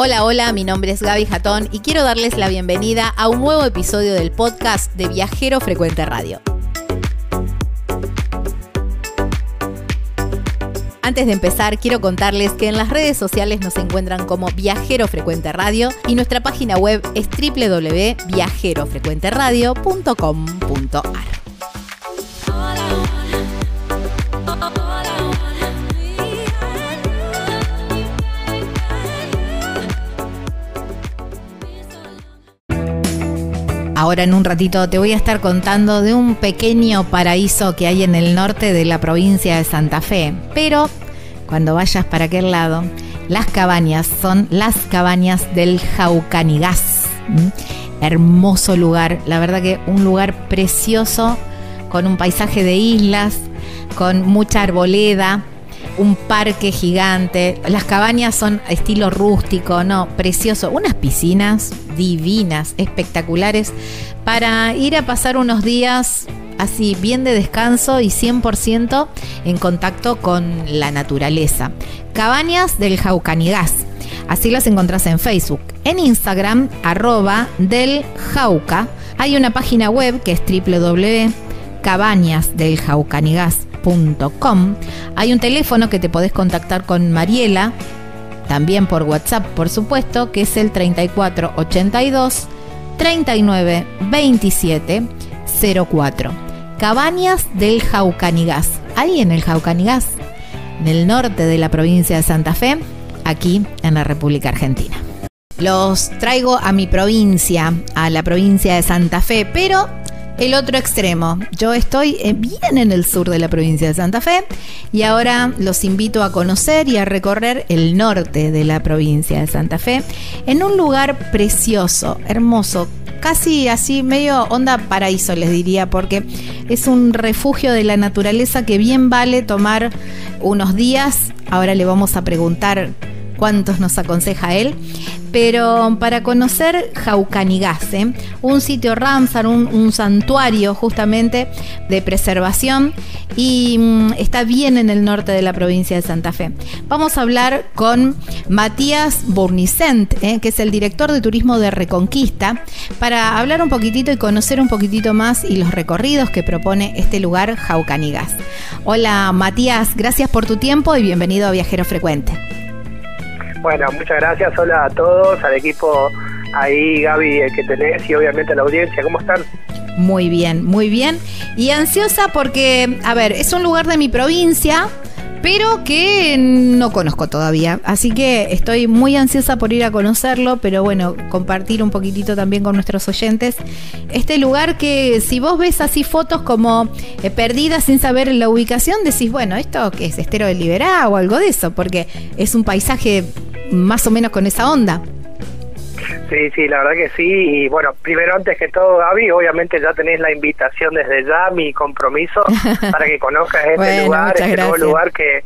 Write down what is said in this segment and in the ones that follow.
Hola, hola, mi nombre es Gaby Jatón y quiero darles la bienvenida a un nuevo episodio del podcast de Viajero Frecuente Radio. Antes de empezar, quiero contarles que en las redes sociales nos encuentran como Viajero Frecuente Radio y nuestra página web es www.viajerofrecuenteradio.com.ar. Ahora en un ratito te voy a estar contando de un pequeño paraíso que hay en el norte de la provincia de Santa Fe. Pero cuando vayas para aquel lado, las cabañas son las cabañas del Jaucanigás. Hermoso lugar, la verdad que un lugar precioso, con un paisaje de islas, con mucha arboleda, un parque gigante. Las cabañas son estilo rústico, no, precioso. Unas piscinas divinas, espectaculares, para ir a pasar unos días así bien de descanso y 100% en contacto con la naturaleza. Cabañas del Jaucanigás. Así las encontrás en Facebook. En Instagram, arroba del Jauca. Hay una página web que es www.cabañasdeljaucanigás.com hay un teléfono que te podés contactar con Mariela, también por WhatsApp, por supuesto, que es el 3482 39 27 04. Cabañas del Jaucanigás. Ahí en el Jaucanigás, en el norte de la provincia de Santa Fe, aquí en la República Argentina. Los traigo a mi provincia, a la provincia de Santa Fe, pero el otro extremo. Yo estoy eh, bien en el sur de la provincia de Santa Fe y ahora los invito a conocer y a recorrer el norte de la provincia de Santa Fe en un lugar precioso, hermoso, casi así medio onda paraíso les diría porque es un refugio de la naturaleza que bien vale tomar unos días. Ahora le vamos a preguntar cuántos nos aconseja él. Pero para conocer Jaucanigase, un sitio Ramsar, un, santuario justamente de preservación y mm, está bien en el norte de la provincia de Santa Fe. Vamos a hablar con Matías Bournicent, eh, que es el director de turismo de Reconquista, para hablar un poquitito y conocer un poquitito más y los recorridos que propone este lugar Jaucanigas. Hola Matías, gracias por tu tiempo y bienvenido a Viajero Frecuente. Bueno, muchas gracias. Hola a todos, al equipo ahí, Gaby, que tenés y obviamente a la audiencia. ¿Cómo están? Muy bien, muy bien. Y ansiosa porque, a ver, es un lugar de mi provincia, pero que no conozco todavía. Así que estoy muy ansiosa por ir a conocerlo, pero bueno, compartir un poquitito también con nuestros oyentes. Este lugar que si vos ves así fotos como eh, perdidas sin saber la ubicación, decís, bueno, esto que es Estero de Liberá o algo de eso, porque es un paisaje más o menos con esa onda. Sí, sí, la verdad que sí. Y bueno, primero antes que todo, Gaby, obviamente ya tenés la invitación desde ya, mi compromiso, para que conozcas este lugar, este nuevo lugar que,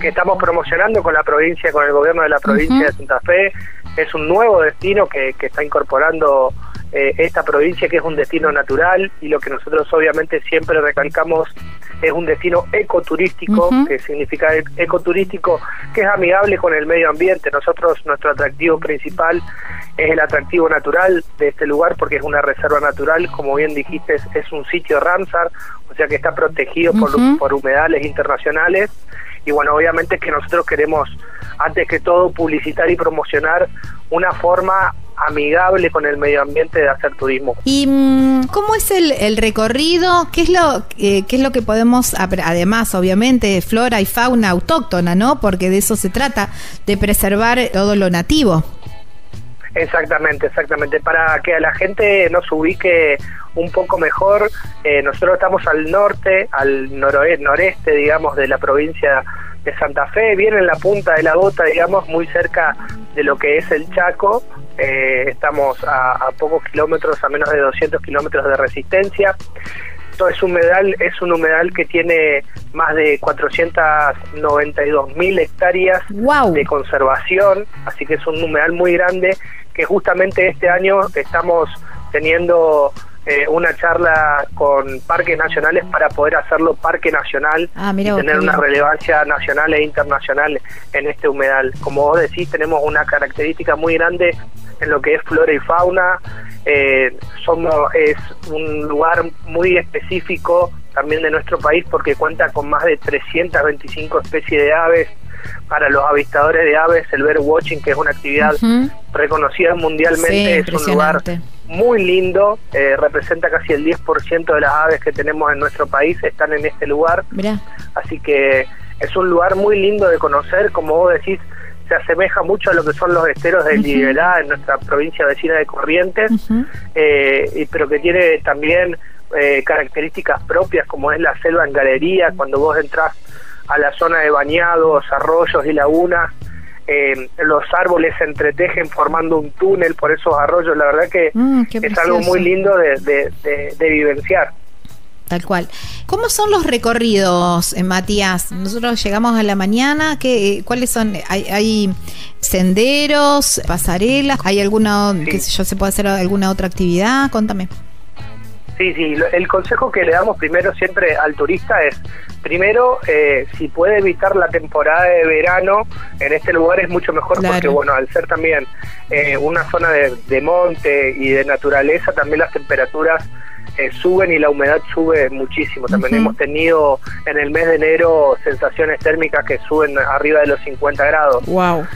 que estamos promocionando con la provincia, con el gobierno de la provincia de Santa Fe. Es un nuevo destino que, que está incorporando eh, esta provincia, que es un destino natural y lo que nosotros obviamente siempre recalcamos es un destino ecoturístico, que significa ecoturístico, que es amigable con el medio ambiente. Nosotros, nuestro atractivo principal es el atractivo natural de este lugar porque es una reserva natural, como bien dijiste, es, un sitio Ramsar, o sea que está protegido por, por humedales internacionales. Y bueno, obviamente que nosotros queremos, antes que todo, publicitar y promocionar una forma amigable con el medio ambiente de hacer turismo. ¿Y mm, cómo es el, recorrido? ¿Qué es lo eh, qué es lo que podemos además obviamente flora y fauna autóctona, ¿no? Porque de eso se trata, de preservar todo lo nativo. Exactamente, exactamente. Para que a la gente nos ubique un poco mejor, eh, nosotros estamos al norte, al noroeste, noreste, digamos, de la provincia de Santa Fe, bien en la punta de la bota, digamos, muy cerca de lo que es el Chaco. Eh, estamos a, pocos kilómetros, a menos de 200 kilómetros de resistencia. Esto es humedal, es un humedal que tiene más de 492 mil hectáreas de conservación, así que es un humedal muy grande que justamente este año estamos teniendo eh, una charla con parques nacionales para poder hacerlo parque nacional ah, y tener una relevancia nacional e internacional en este humedal. Como vos decís, tenemos una característica muy grande en lo que es flora y fauna. Eh, somos es un lugar muy específico también de nuestro país porque cuenta con más de 325 especies de aves. Para los avistadores de aves, el bird watching, que es una actividad reconocida mundialmente, es un lugar muy lindo, eh, representa casi el 10% de las aves que tenemos en nuestro país, están en este lugar. Así que es un lugar muy lindo de conocer, como vos decís, se asemeja mucho a lo que son los esteros de Liberá en nuestra provincia vecina de Corrientes, eh, y, pero que tiene también eh, características propias como es la selva en galería, cuando vos entras a la zona de bañados, arroyos y lagunas, eh, los árboles se entretejen formando un túnel por esos arroyos, la verdad que mm, es algo muy lindo de, vivenciar. Tal cual. ¿Cómo son los recorridos, eh, Matías? Nosotros llegamos a la mañana, ¿qué, ¿cuáles son? ¿Hay, senderos, pasarelas? ¿Hay alguna, qué sé yo, se puede hacer alguna otra actividad? Contame. Sí, sí, el consejo que le damos primero siempre al turista es, primero, eh, si puede evitar la temporada de verano, en este lugar es mucho mejor porque, bueno, al ser también eh, una zona de, monte y de naturaleza, también las temperaturas eh, suben y la humedad sube muchísimo. También hemos tenido en el mes de enero sensaciones térmicas que suben arriba de los 50 grados. Wow.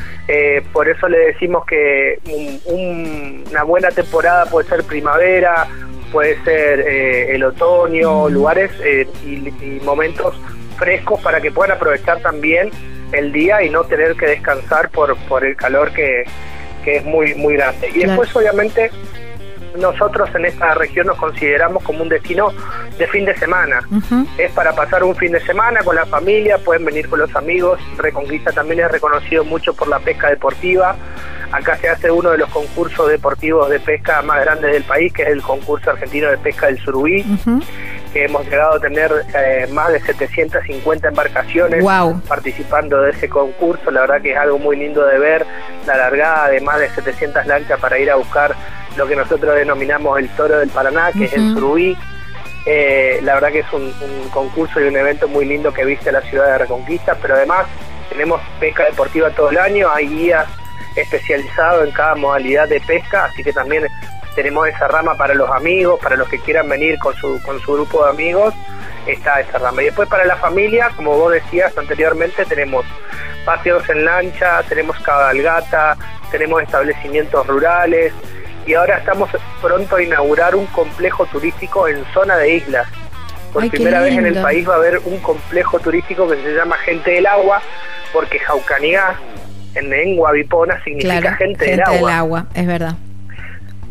por eso le decimos que una buena temporada puede ser primavera puede ser eh, el otoño, lugares eh, y, momentos frescos para que puedan aprovechar también el día y no tener que descansar por, por el calor que, es muy, muy grande. Y después, obviamente, nosotros en esta región nos consideramos como un destino de fin de semana. Es para pasar un fin de semana con la familia, pueden venir con los amigos. Reconquista también es reconocido mucho por la pesca deportiva. Acá se hace uno de los concursos deportivos de pesca más grandes del país, que es el concurso argentino de pesca del surubí, que hemos llegado a tener eh, más de 750 embarcaciones participando de ese concurso. La verdad que es algo muy lindo de ver, la largada de más de 700 lanchas para ir a buscar lo que nosotros denominamos el toro del Paraná, que es el surubí. Eh, la verdad que es un, un, concurso y un evento muy lindo que viste la ciudad de Reconquista, pero además tenemos pesca deportiva todo el año, hay guías especializado en cada modalidad de pesca, así que también tenemos esa rama para los amigos, para los que quieran venir con su, con su grupo de amigos, está esa rama. Y después para la familia, como vos decías anteriormente, tenemos paseos en lancha, tenemos cabalgata, tenemos establecimientos rurales y ahora estamos pronto a inaugurar un complejo turístico en zona de islas. Por primera vez en el país va a haber un complejo turístico que se llama Gente del Agua, porque Jaucanigá, en lengua vipona significa gente, del agua. Del agua, es verdad.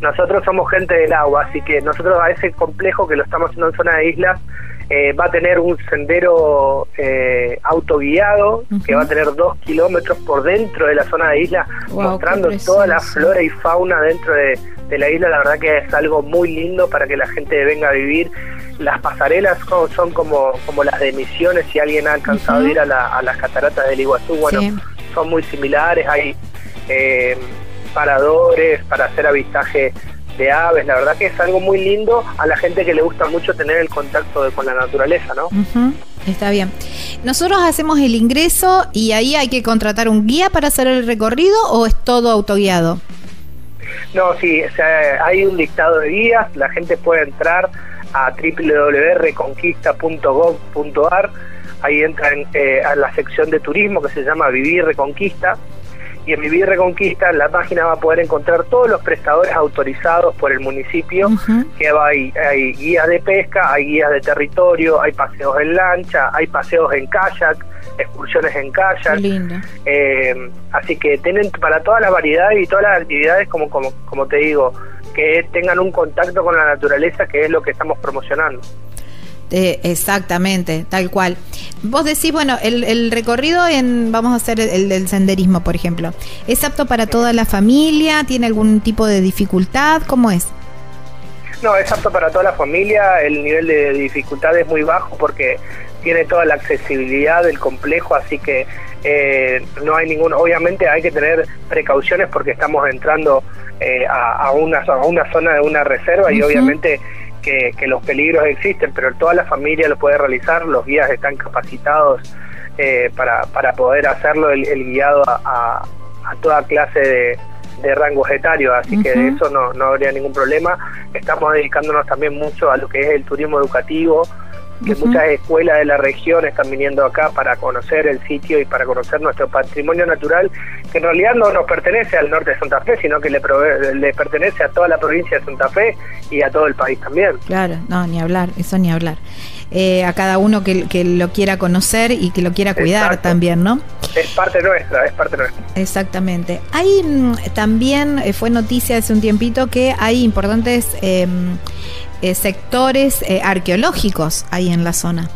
Nosotros somos gente del agua, así que nosotros a ese complejo que lo estamos haciendo en zona de islas eh, va a tener un sendero eh, autoguiado que va a tener dos kilómetros por dentro de la zona de isla, mostrando toda la flora y fauna dentro de, la isla. La verdad que es algo muy lindo para que la gente venga a vivir. Las pasarelas son, como, como las de Misiones, si alguien ha alcanzado a ir a, las cataratas del Iguazú, bueno son muy similares, hay eh, paradores para hacer avistaje de aves, la verdad que es algo muy lindo a la gente que le gusta mucho tener el contacto con la naturaleza, ¿no? Está bien. Nosotros hacemos el ingreso y ahí hay que contratar un guía para hacer el recorrido o es todo autoguiado. No, sí, hay un listado de guías, la gente puede entrar a www.reconquista.gov.ar ahí entra eh, a la sección de turismo que se llama Vivir Reconquista y en Vivir Reconquista en la página va a poder encontrar todos los prestadores autorizados por el municipio, que hay, hay, guías de pesca, hay guías de territorio, hay paseos en lancha, hay paseos en kayak, excursiones en kayak. Eh, así que tienen para toda la variedad y todas las actividades, como, como, como te digo, que tengan un contacto con la naturaleza, que es lo que estamos promocionando. Eh, exactamente, tal cual. Vos decís, bueno, el, recorrido en, vamos a hacer el, del senderismo, por ejemplo, ¿es apto para toda la familia? ¿Tiene algún tipo de dificultad? ¿Cómo es? No, es apto para toda la familia, el nivel de dificultad es muy bajo porque tiene toda la accesibilidad del complejo, así que eh, no hay ningún, obviamente hay que tener precauciones porque estamos entrando eh, a, una, a una zona de una reserva y obviamente que, los peligros existen, pero toda la familia lo puede realizar, los guías están capacitados eh, para, para poder hacerlo, el, guiado a, a, toda clase de, de rangos etarios, así que de eso no, no habría ningún problema. Estamos dedicándonos también mucho a lo que es el turismo educativo, que muchas escuelas de la región están viniendo acá para conocer el sitio y para conocer nuestro patrimonio natural, que en realidad no nos pertenece al norte de Santa Fe, sino que le, le pertenece a toda la provincia de Santa Fe y a todo el país también. Claro, no, ni hablar, eso ni hablar. Eh, a cada uno que, que, lo quiera conocer y que lo quiera cuidar también, ¿no? Es parte nuestra, es parte nuestra. Exactamente. Hay mm, también, eh, fue noticia hace un tiempito, que hay importantes... Eh, eh, sectores eh, arqueológicos ahí en la zona.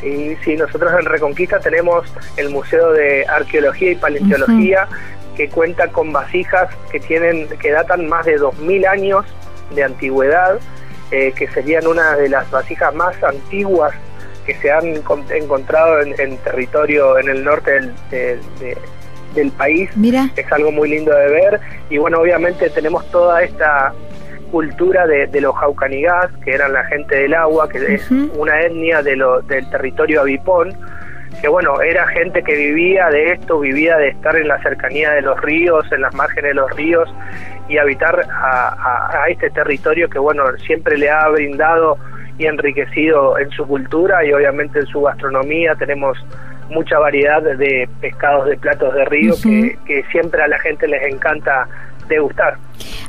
Sí, sí, nosotros en Reconquista tenemos el Museo de Arqueología y Paleontología que cuenta con vasijas que tienen que datan más de 2000 años de antigüedad, eh, que serían una de las vasijas más antiguas que se han encontrado en, territorio en el norte del, del país. Mira. Es algo muy lindo de ver y bueno, obviamente tenemos toda esta cultura de, los jaucanigás, que eran la gente del agua, que es una etnia de lo, del territorio avipón, que bueno, era gente que vivía de esto, vivía de estar en la cercanía de los ríos, en las márgenes de los ríos y habitar a, este territorio que bueno, siempre le ha brindado y enriquecido en su cultura y obviamente en su gastronomía. Tenemos mucha variedad de pescados de platos de río que, que siempre a la gente les encanta degustar.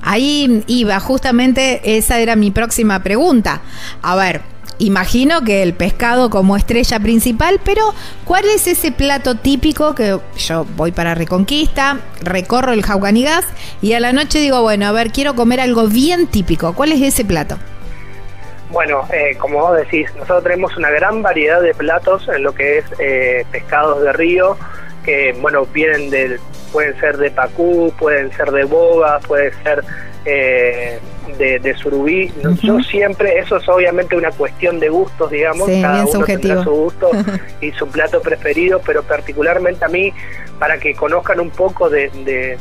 Ahí iba, justamente esa era mi próxima pregunta. A ver, imagino que el pescado como estrella principal, pero ¿cuál es ese plato típico que yo voy para Reconquista, recorro el Jaucanigas y a la noche digo, bueno, a ver, quiero comer algo bien típico? ¿Cuál es ese plato? Bueno, eh, como vos decís, nosotros tenemos una gran variedad de platos en lo que es eh, pescados de río, que bueno, vienen del pueden ser de pacú, pueden ser de boga, puede ser eh, de, surubí. Yo siempre, eso es obviamente una cuestión de gustos, digamos, cada uno tendrá su gusto y su plato preferido, pero particularmente a mí, para que conozcan un poco de,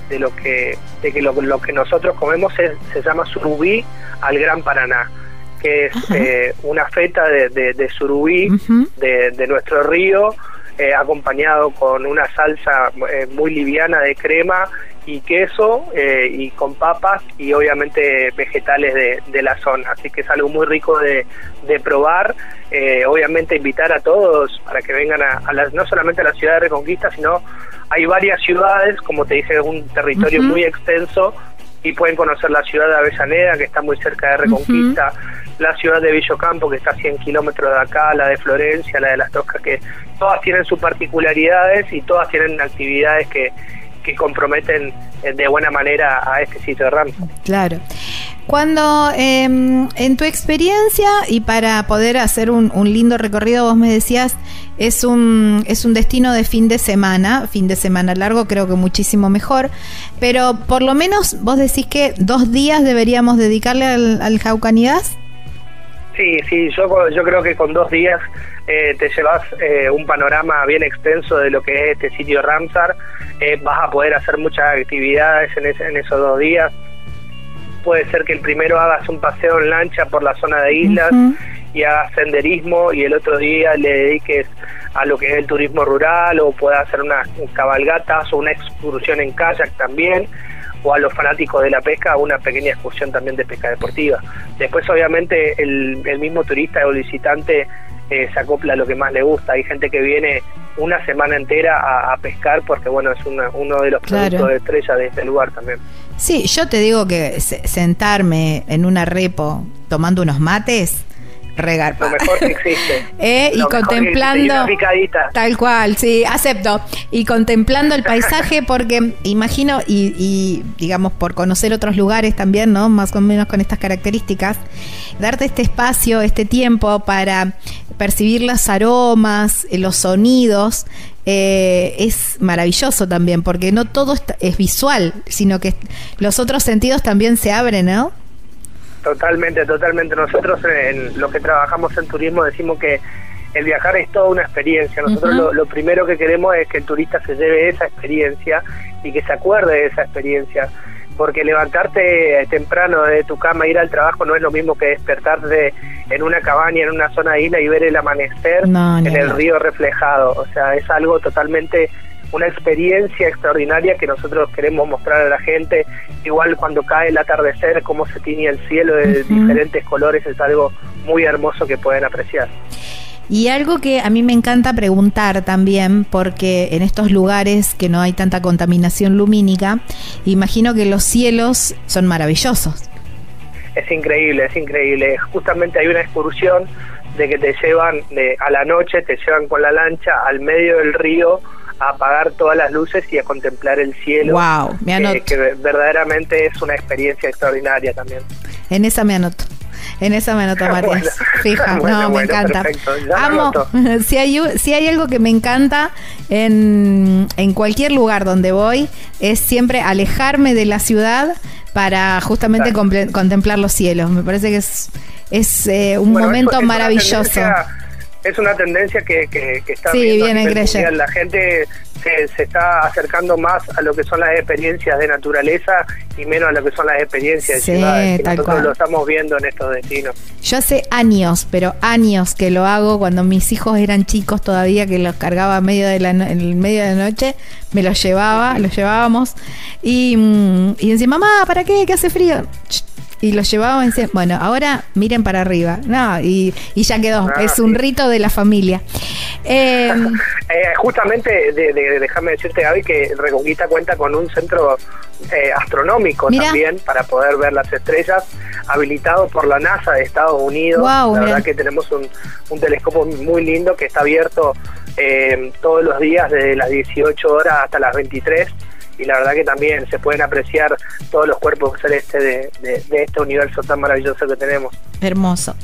de, lo que de que lo, que nosotros comemos se llama surubí al Gran Paraná que es eh, una feta de, surubí de nuestro río eh, acompañado con una salsa eh, muy liviana de crema y queso eh, y con papas y obviamente vegetales de, de, la zona. Así que es algo muy rico de, de probar. obviamente invitar a todos para que vengan a, no solamente a la ciudad de Reconquista, sino hay varias ciudades, como te dije, es un territorio muy extenso y pueden conocer la ciudad de Avellaneda, que está muy cerca de Reconquista, la ciudad de Villocampo, que está a 100 kilómetros de acá, la de Florencia, la de Las Toscas, que todas tienen sus particularidades y todas tienen actividades que, que comprometen eh, de buena manera a este sitio de Ramsar. Claro. Cuando em, en tu experiencia y para poder hacer un, lindo recorrido, vos me decías, es un, es un destino de fin de semana, fin de semana largo, creo que muchísimo mejor, pero por lo menos vos decís que dos días deberíamos dedicarle al, al Jaucanidad. Sí, sí, yo, yo creo que con dos días eh, te llevas eh, un panorama bien extenso de lo que es este sitio Ramsar. Eh, vas a poder hacer muchas actividades en, en, esos dos días. Puede ser que el primero hagas un paseo en lancha por la zona de islas y hagas senderismo y el otro día le dediques a lo que es el turismo rural o puedas hacer unas cabalgatas o una excursión en kayak también o a los fanáticos de la pesca una pequeña excursión también de pesca deportiva. Después obviamente el, mismo turista o visitante eh, se acopla a lo que más le gusta. Hay gente que viene una semana entera a, pescar porque bueno es uno de los productos de estrella de este lugar también. Sí, yo te digo que sentarme en una repo tomando unos mates regar. Lo mejor que existe. Eh, y contemplando. Tal cual, sí, acepto. Y contemplando el paisaje, porque imagino, y, digamos, por conocer otros lugares también, ¿no? Más o menos con estas características, darte este espacio, este tiempo para percibir los aromas, eh, los sonidos, eh, es maravilloso también, porque no todo es visual, sino que los otros sentidos también se abren, ¿no? Totalmente, totalmente. Nosotros en lo que trabajamos en turismo decimos que el viajar es toda una experiencia. Nosotros lo, primero que queremos es que el turista se lleve esa experiencia y que se acuerde de esa experiencia. porque levantarte temprano de tu cama, ir al trabajo, no es lo mismo que despertarte en una cabaña, en una zona de isla y ver el amanecer en el río reflejado. O sea, es algo totalmente una experiencia extraordinaria que nosotros queremos mostrar a la gente. Igual cuando cae el atardecer, cómo se tiñe el cielo de diferentes colores, es algo muy hermoso que pueden apreciar. Y algo que a mí me encanta preguntar también, porque en estos lugares que no hay tanta contaminación lumínica, imagino que los cielos son maravillosos. Es increíble, es increíble. Justamente hay una excursión de que te llevan de, a la noche, te llevan con la lancha al medio del río a apagar todas las luces y a contemplar el cielo. Wow, me anoto. que verdaderamente es una experiencia extraordinaria también. En esa me anoto. En esa me anoto, Matías. Fija, no, me encanta. Amo. Si hay, si hay algo que me encanta en, en cualquier lugar donde voy, es siempre alejarme de la ciudad para justamente contemplar los cielos. Me parece que es, es eh, un momento maravilloso es una tendencia que, que, está sí, viene creyendo. La gente se, se, está acercando más a lo que son las experiencias de naturaleza y menos a lo que son las experiencias de ciudades. nosotros lo estamos viendo en estos destinos. Yo hace años, pero años que lo hago cuando mis hijos eran chicos todavía, que los cargaba medio de la en el medio de la noche, me los llevaba, los llevábamos y, mm, y decía, mamá, ¿para qué? ¿Qué hace frío? Y lo llevaban y bueno, ahora miren para arriba. No, y, y ya quedó. Ah, es un rito de la familia. Em, eh, justamente, de, déjame decirte, Gaby, que Reconquista cuenta con un centro eh, astronómico también para poder ver las estrellas, habilitado por la NASA de Estados Unidos. la verdad que tenemos un, un telescopio muy lindo que está abierto eh, todos los días desde las 18 horas hasta las 23 y la verdad que también se pueden apreciar todos los cuerpos celestes de, de, este universo tan maravilloso que tenemos. Hermoso.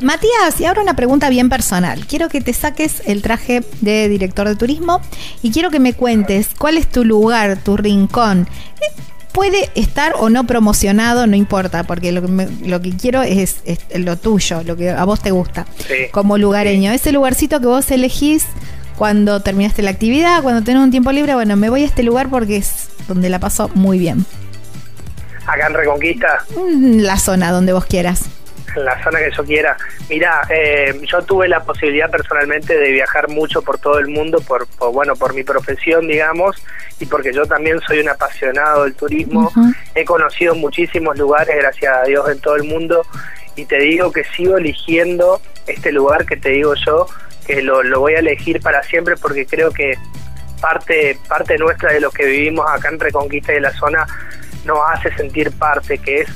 Matías, y ahora una pregunta bien personal. Quiero que te saques el traje de director de turismo y quiero que me cuentes cuál es tu lugar, tu rincón. Puede estar o no promocionado, no importa, porque lo que, lo que quiero es, lo tuyo, lo que a vos te gusta, como lugareño. Ese lugarcito que vos elegís cuando terminaste la actividad, cuando tenés un tiempo libre, bueno, me voy a este lugar porque es donde la paso muy bien. Acá en Reconquista. Mm, la zona donde vos quieras. La zona que yo quiera. Mira, eh, yo tuve la posibilidad personalmente de viajar mucho por todo el mundo, por, bueno, por mi profesión, digamos, y porque yo también soy un apasionado del turismo. He conocido muchísimos lugares, gracias a Dios, en todo el mundo, y te digo que sigo eligiendo este lugar que te digo yo, que lo, voy a elegir para siempre porque creo que parte, parte nuestra de lo que vivimos acá en Reconquista y de la zona nos hace sentir parte, que es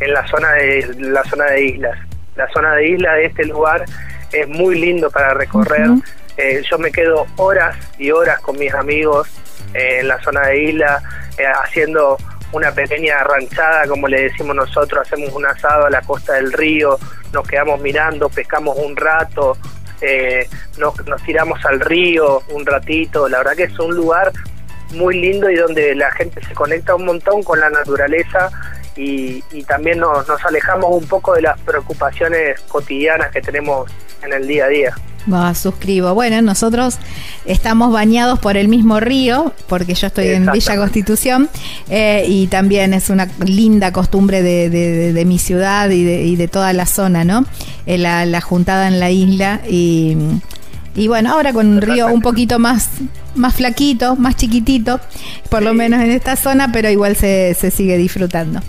en la zona de la zona de islas. La zona de islas de este lugar es muy lindo para recorrer. Eh, yo me quedo horas y horas con mis amigos eh, en la zona de isla eh, haciendo una pequeña ranchada, como le decimos nosotros, hacemos un asado a la costa del río, nos quedamos mirando, pescamos un rato, eh, nos, tiramos al río un ratito, la verdad que es un lugar muy lindo y donde la gente se conecta un montón con la naturaleza y, y también nos, nos alejamos un poco de las preocupaciones cotidianas que tenemos en el día a día. Va, suscribo. Bueno, nosotros estamos bañados por el mismo río, porque yo estoy en Villa Constitución, eh, y también es una linda costumbre de, mi ciudad y de, y de, toda la zona, ¿no? Eh, la, la, juntada en la isla y y bueno, ahora con un río un poquito más, más flaquito, más chiquitito, por lo menos en esta zona, pero igual se, se sigue disfrutando.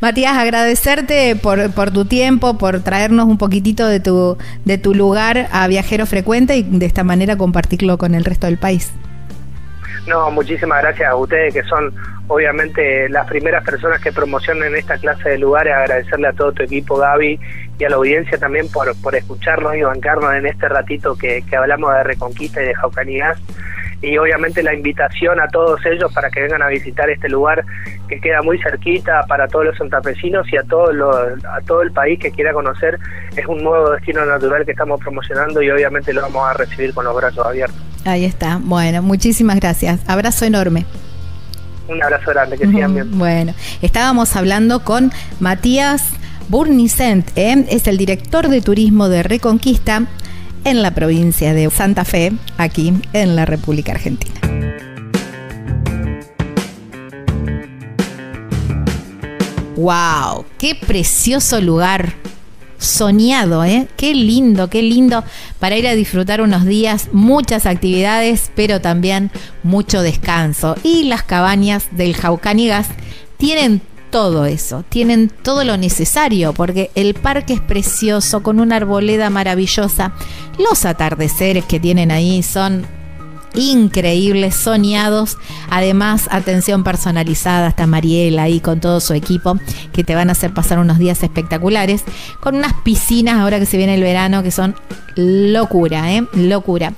Matías, agradecerte por, por, tu tiempo, por traernos un poquitito de tu, de tu lugar a Viajero Frecuente y de esta manera compartirlo con el resto del país. No, muchísimas gracias a ustedes que son obviamente las primeras personas que promocionan esta clase de lugares, agradecerle a todo tu equipo Gaby y a la audiencia también por, por escucharnos y bancarnos en este ratito que, que hablamos de Reconquista y de Jaucanidad y obviamente la invitación a todos ellos para que vengan a visitar este lugar que queda muy cerquita para todos los santafesinos y a todo, a todo el país que quiera conocer. Es un nuevo destino natural que estamos promocionando y obviamente lo vamos a recibir con los brazos abiertos. Ahí está. Bueno, muchísimas gracias. Abrazo enorme. Un abrazo grande, que sigan bien. Bueno, estábamos hablando con Matías Burnicent, ¿eh? es el director de turismo de Reconquista en la provincia de Santa Fe, aquí en la República Argentina. ¡Wow! ¡Qué precioso lugar! Soñado, ¿eh? Qué lindo, qué lindo para ir a disfrutar unos días, muchas actividades, pero también mucho descanso. Y las cabañas del Jaucanigas tienen todo eso, tienen todo lo necesario, porque el parque es precioso, con una arboleda maravillosa. Los atardeceres que tienen ahí son increíbles, soñados. Además, atención personalizada, hasta Mariela ahí con todo su equipo, que te van a hacer pasar unos días espectaculares, con unas piscinas ahora que se viene el verano, que son locura, ¿eh? Locura.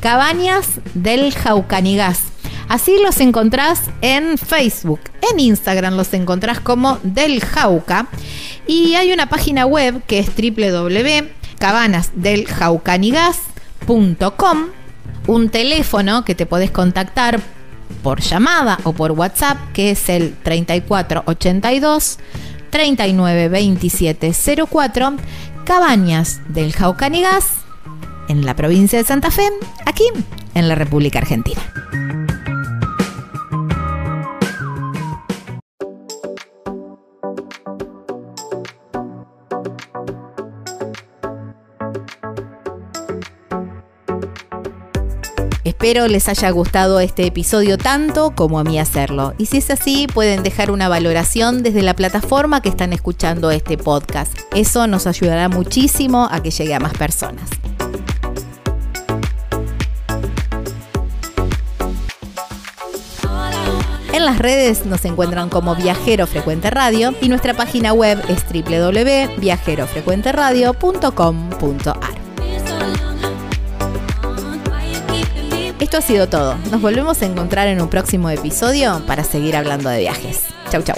Cabañas del Jaucanigas. Así los encontrás en Facebook, en Instagram los encontrás como del Jauca. Y hay una página web que es www.cabanasdeljaucanigas.com un teléfono que te podés contactar por llamada o por WhatsApp, que es el 3482 392704, Cabañas del Jaucanigas, en la provincia de Santa Fe, aquí en la República Argentina. Espero les haya gustado este episodio tanto como a mí hacerlo. Y si es así, pueden dejar una valoración desde la plataforma que están escuchando este podcast. Eso nos ayudará muchísimo a que llegue a más personas. En las redes nos encuentran como Viajero Frecuente Radio y nuestra página web es www.viajerofrecuenteradio.com.ar. Esto ha sido todo. Nos volvemos a encontrar en un próximo episodio para seguir hablando de viajes. Chau, chau.